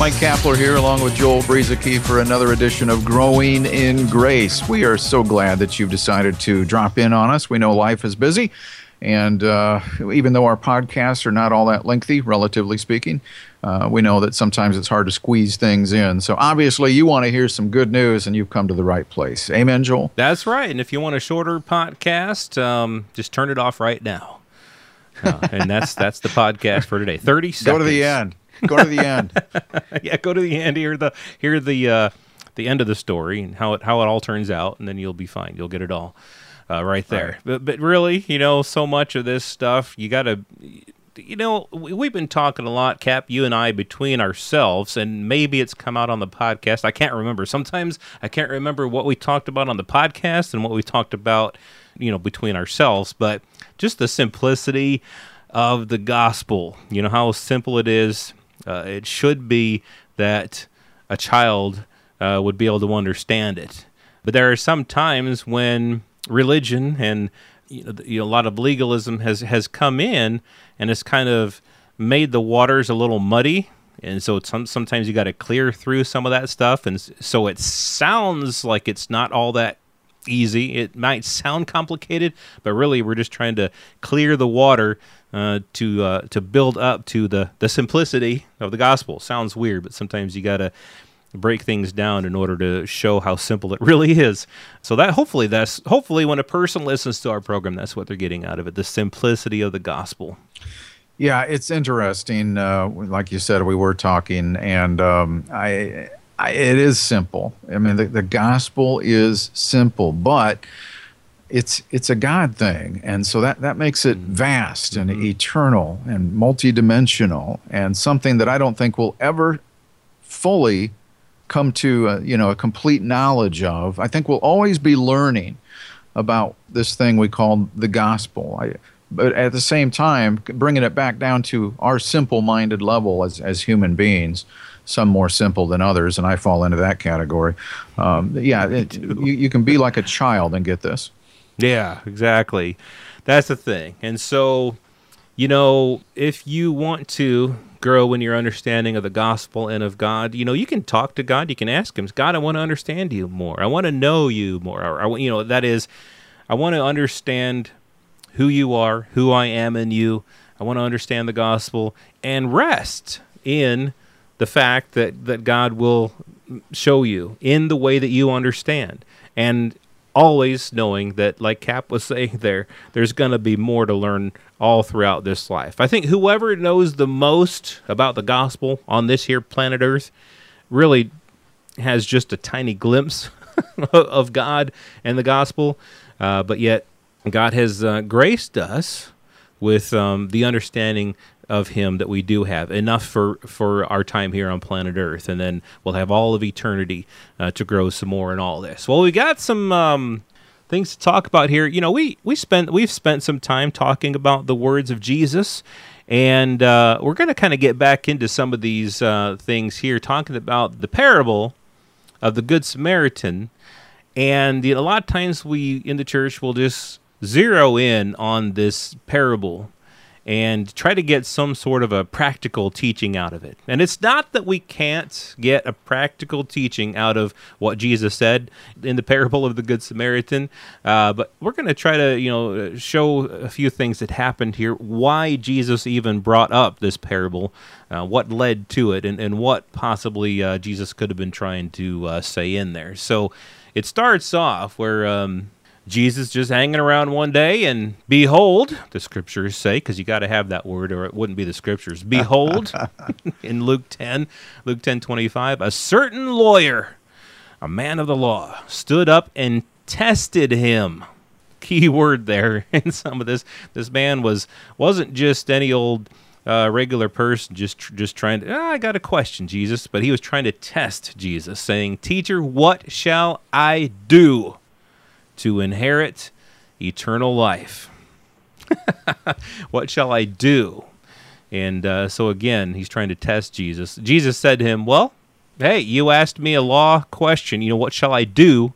Mike Kapler here, along with Joel Brueseke, for another edition of Growing in Grace. We are so glad that you've decided to drop in on us. We know life is busy, and uh, even though our podcasts are not all that lengthy, relatively speaking, uh, we know that sometimes it's hard to squeeze things in. So obviously, you want to hear some good news, and you've come to the right place. Amen, Joel? That's right. And if you want a shorter podcast, um, just turn it off right now. Uh, and that's that's the podcast for today. Thirty seconds. Go to the end. Go to the end. yeah, go to the end. Hear the hear the uh, the end of the story and how it how it all turns out, and then you'll be fine. You'll get it all uh, right there. Right. But but really, you know, so much of this stuff you got to. You know, we've been talking a lot, Cap, you and I, between ourselves, and maybe it's come out on the podcast. I can't remember. Sometimes I can't remember what we talked about on the podcast and what we talked about, you know, between ourselves. But just the simplicity of the gospel, you know, how simple it is uh, it should be that a child uh, would be able to understand it. But there are some times when religion and you know, a lot of legalism has, has come in and has kind of made the waters a little muddy. And so some, sometimes you got to clear through some of that stuff. And so it sounds like it's not all that easy. It might sound complicated, but really we're just trying to clear the water uh, to uh, to build up to the the simplicity of the gospel. Sounds weird, but sometimes you got to break things down in order to show how simple it really is. So that hopefully that's hopefully when a person listens to our program, that's what they're getting out of it: the simplicity of the gospel. Yeah, it's interesting. Uh, like you said, we were talking, and um, I, it is simple. I mean, the, the gospel is simple, but it's it's a God thing, and so that that makes it mm-hmm. vast and mm-hmm. eternal and multidimensional, and something that I don't think will ever fully come to a, you know a complete knowledge of. I think we'll always be learning about this thing we call the gospel. I, but at the same time, bringing it back down to our simple-minded level as as human beings some more simple than others, and I fall into that category. Um, yeah, it, you, you can be like a child and get this. Yeah, exactly. That's the thing. And so, you know, if you want to grow in your understanding of the gospel and of God, you know, you can talk to God. You can ask Him, God, I want to understand you more. I want to know you more. Or, I, you know, that is, I want to understand who you are, who I am in you. I want to understand the gospel and rest in the fact that, that God will show you in the way that you understand. And always knowing that, like Cap was saying there, there's going to be more to learn all throughout this life. I think whoever knows the most about the gospel on this here planet Earth really has just a tiny glimpse of God and the gospel, uh, but yet God has uh, graced us with um, the understanding of him that we do have. Enough for for our time here on planet earth and then we'll have all of eternity uh, to grow some more in all this. Well we got some um, things to talk about here. You know we we spent we've spent some time talking about the words of jesus and uh, we're going to kind of get back into some of these uh, things here talking about the parable of the good samaritan. And you know, a lot of times we in the church will just zero in on this parable and try to get some sort of a practical teaching out of it. And it's not that we can't get a practical teaching out of what Jesus said in the parable of the Good Samaritan, uh, but we're going to try to, you know, show a few things that happened here, why Jesus even brought up this parable, uh, what led to it, and, and what possibly uh, Jesus could have been trying to uh, say in there. So it starts off where. Um, Jesus just hanging around one day, and behold, the scriptures say, because you got to have that word, or it wouldn't be the scriptures. Behold, in Luke 10, Luke 10 25, a certain lawyer, a man of the law, stood up and tested him. Key word there in some of this. This man was wasn't just any old uh, regular person, just just trying to. Oh, I got a question, Jesus, but he was trying to test Jesus, saying, "Teacher, what shall I do?" To inherit eternal life. what shall I do? And uh, so again, he's trying to test Jesus. Jesus said to him, Well, hey, you asked me a law question. You know, what shall I do?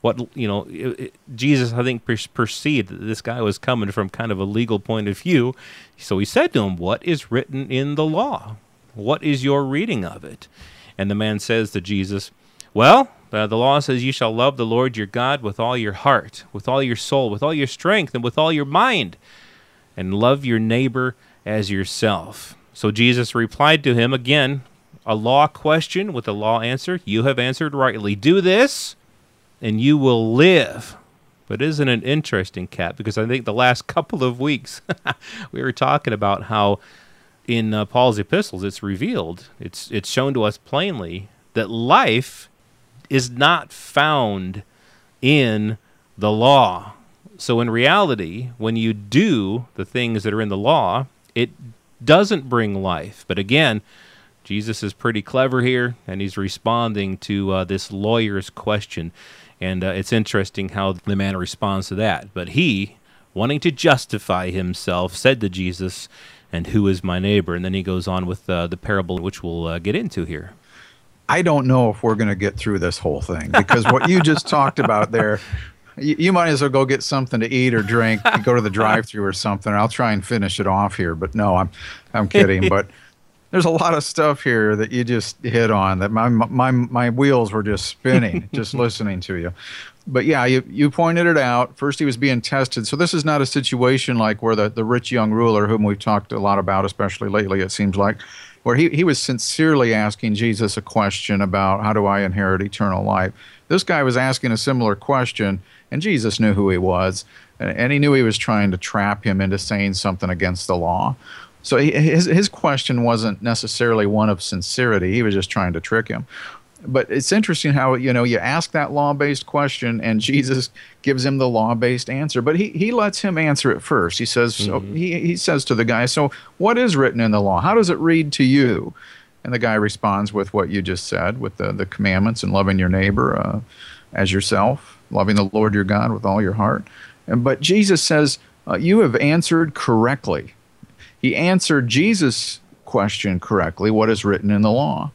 What, you know, it, it, Jesus, I think, per- perceived that this guy was coming from kind of a legal point of view. So he said to him, What is written in the law? What is your reading of it? And the man says to Jesus, Well, uh, the law says, You shall love the Lord your God with all your heart, with all your soul, with all your strength, and with all your mind, and love your neighbor as yourself. So Jesus replied to him again, a law question with a law answer. You have answered rightly. Do this, and you will live. But isn't it interesting, Cap? Because I think the last couple of weeks we were talking about how in uh, Paul's epistles it's revealed, it's it's shown to us plainly that life is not found in the law. So in reality, when you do the things that are in the law, it doesn't bring life. But again, Jesus is pretty clever here, and he's responding to uh, this lawyer's question. And uh, it's interesting how the man responds to that. But he, wanting to justify himself, said to Jesus, And who is my neighbor? And then he goes on with uh, the parable, which we'll uh, get into here. I don't know if we're going to get through this whole thing because what you just talked about there, you, you, might as well go get something to eat or drink, go to the drive-through or something. I'll try and finish it off here, but no, I'm I'm kidding. but there's a lot of stuff here that you just hit on that my my my wheels were just spinning just listening to you. But yeah, you you pointed it out. First, he was being tested. So this is not a situation like where the the rich young ruler, whom we've talked a lot about, especially lately, it seems like where he, he was sincerely asking Jesus a question about how do I inherit eternal life. This guy was asking a similar question, and Jesus knew who he was, and he knew he was trying to trap him into saying something against the law. So his, his question wasn't necessarily one of sincerity, he was just trying to trick him but it's interesting how you know you ask that law-based question and jesus gives him the law-based answer. But he, he lets him answer it first. He says mm-hmm. so he, he says to the guy so what is written in the law? How does it read to you? And the guy responds with what you just said with the, the commandments and loving your neighbor uh, as yourself loving the lord your god with all your heart. And, but jesus says uh, you have answered correctly. He answered jesus question correctly what is written in the law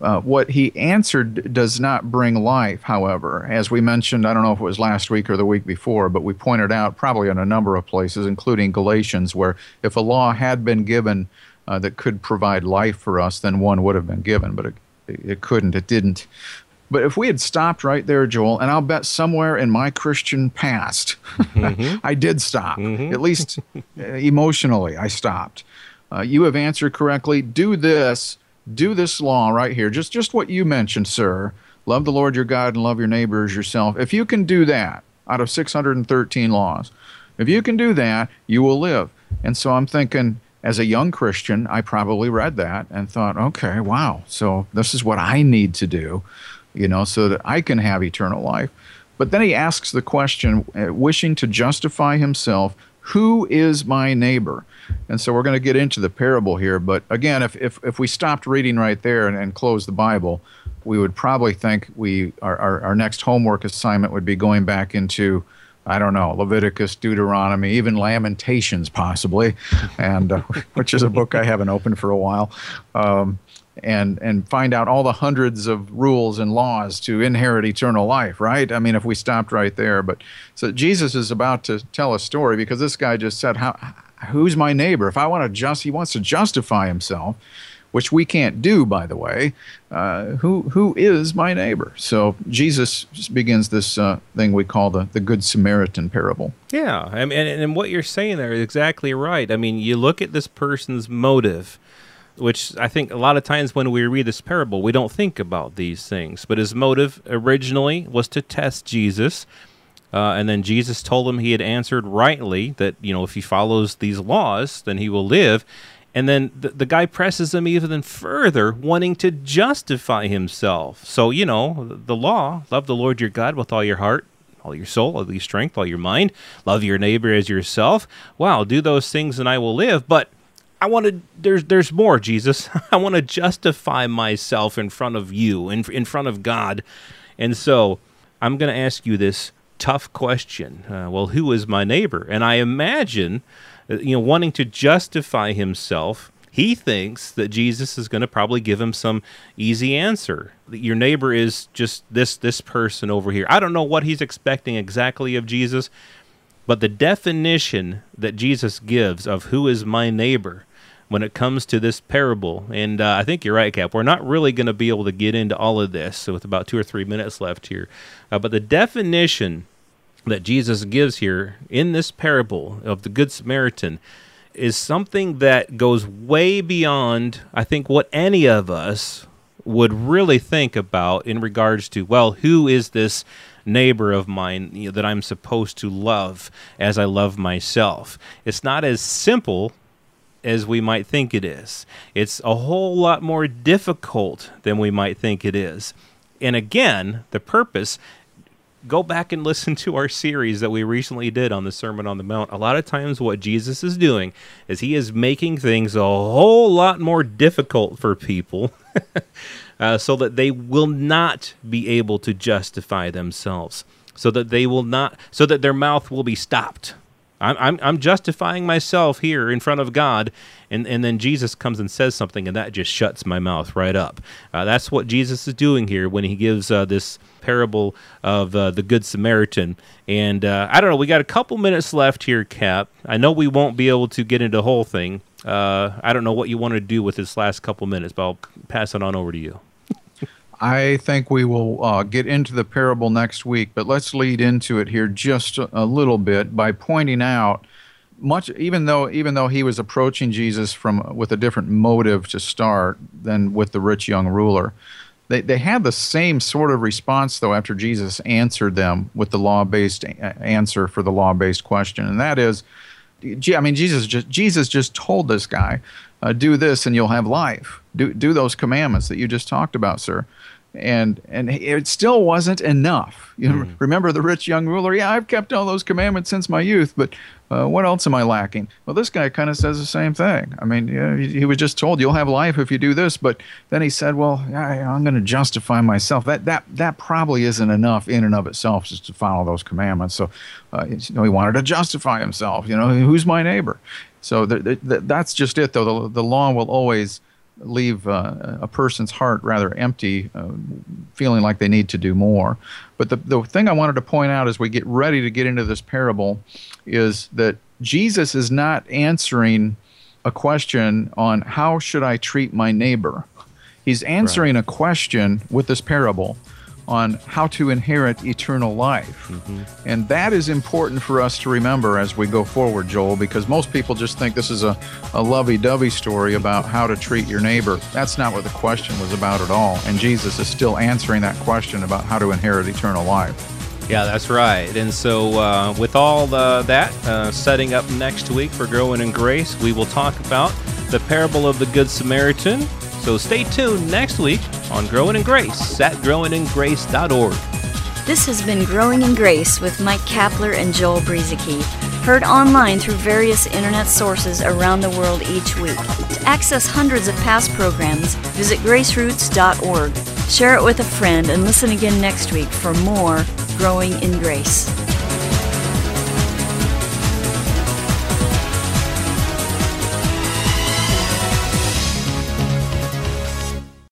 uh, what he answered does not bring life, however. As we mentioned, I don't know if it was last week or the week before, but we pointed out probably in a number of places, including Galatians, where if a law had been given uh, that could provide life for us, then one would have been given, but it, it couldn't, it didn't. But if we had stopped right there, Joel, and I'll bet somewhere in my Christian past, mm-hmm. I did stop, mm-hmm. at least uh, emotionally, I stopped. Uh, you have answered correctly. Do this do this law right here, just just what you mentioned, sir. Love the Lord your God and love your neighbor as yourself. If you can do that out of 613 laws, if you can do that, you will live. And so I'm thinking, as a young Christian, I probably read that and thought, okay, wow, so this is what I need to do, you know, so that I can have eternal life. But then he asks the question, uh, wishing to justify himself, who is my neighbor? And so we're going to get into the parable here. But again, if, if, if we stopped reading right there and, and closed the Bible, we would probably think we our, our, our next homework assignment would be going back into I don't know Leviticus, Deuteronomy, even Lamentations, possibly, and uh, which is a book I haven't opened for a while. Um, and and find out all the hundreds of rules and laws to inherit eternal life right? I mean if we stopped right there but so jesus is about to tell a story because this guy just said how who's my neighbor? If i want to just he wants to justify himself which we can't do by the way uh, who who is my neighbor? So jesus begins this uh, thing we call the, the good samaritan parable. Yeah and, and what you're saying there is exactly right. I mean you look at this person's motive which I think a lot of times when we read this parable, we don't think about these things. But his motive originally was to test Jesus. Uh, and then Jesus told him he had answered rightly that, you know, if he follows these laws, then he will live. And then the, the guy presses him even further, wanting to justify himself. So, you know, the law love the Lord your God with all your heart, all your soul, all your strength, all your mind. Love your neighbor as yourself. Wow, do those things and I will live. But I want to. There's there's more, Jesus. I want to justify myself in front of you, in in front of God, and so I'm going to ask you this tough question. Uh, well, who is my neighbor? And I imagine, uh, you know, wanting to justify himself, he thinks that Jesus is going to probably give him some easy answer. Your neighbor is just this this person over here. I don't know what he's expecting exactly of Jesus, but the definition that Jesus gives of who is my neighbor when it comes to this parable. And uh, I think you're right, Cap. We're not really going to be able to get into all of this so with about two or three minutes left here. Uh, but the definition that Jesus gives here in this parable of the Good Samaritan is something that goes way beyond, I think, what any of us would really think about in regards to, well, who is this neighbor of mine you know, that I'm supposed to love as I love myself? It's not as simple as we might think it is. It's a whole lot more difficult than we might think it is. And again, the purpose go back and listen to our series that we recently did on the Sermon on the Mount. A lot of times, what Jesus is doing is he is making things a whole lot more difficult for people uh, so that they will not be able to justify themselves, so that they will not, so that their mouth will be stopped I'm, I'm, I'm justifying myself here in front of God, and, and then Jesus comes and says something, and that just shuts my mouth right up. Uh, that's what Jesus is doing here when he gives uh, this parable of uh, the Good Samaritan. And uh, I don't know, we got a couple minutes left here, Cap. I know we won't be able to get into the whole thing. Uh, I don't know what you want to do with this last couple minutes, but I'll pass it on over to you. I think we will uh, get into the parable next week, but let's lead into it here just a, a little bit by pointing out much even though even though he was approaching Jesus from with a different motive to start than with the rich young ruler. They, they had the same sort of response though after Jesus answered them with the law-based answer for the law-based question and that is I mean Jesus just Jesus just told this guy uh, do this and you'll have life do do those commandments that you just talked about sir and and it still wasn't enough. You mm. remember the rich young ruler? Yeah, I've kept all those commandments since my youth, but uh, what else am I lacking? Well, this guy kind of says the same thing. I mean, yeah, he, he, was just told you'll have life if you do this, but then he said, "Well, I, I'm going to justify myself." That that that probably isn't enough in and of itself just to follow those commandments. So, uh, you know, he wanted to justify himself. You know, who's my neighbor? So th- th- that's just it, though. The, the law will always leave uh, a person's heart rather empty, uh, feeling like they need to do more. But the, the thing I wanted to point out as we get ready to get into this parable is that Jesus is not answering a question on how should I treat my neighbor. He's answering right. a question with this parable on how to inherit eternal life. Mm-hmm. And that is important for us to remember as we go forward, Joel, because most people just think this is a, a lovey dovey story about how to treat your neighbor. That's not what the question was about at all. And Jesus is still answering that question about how to inherit eternal life. Yeah, that's right. And so, uh, with all the, that, uh, setting up next week for Growing in Grace, we will talk about the parable of the Good Samaritan, so stay tuned next week on Growing in Grace at growingingrace.org. This has been Growing in Grace with Mike Kapler and Joel Brueseke, heard online through various internet sources around the world each week. To access hundreds of past programs, visit graceroots.org. Share it with a friend and listen again next week for more Growing in Grace.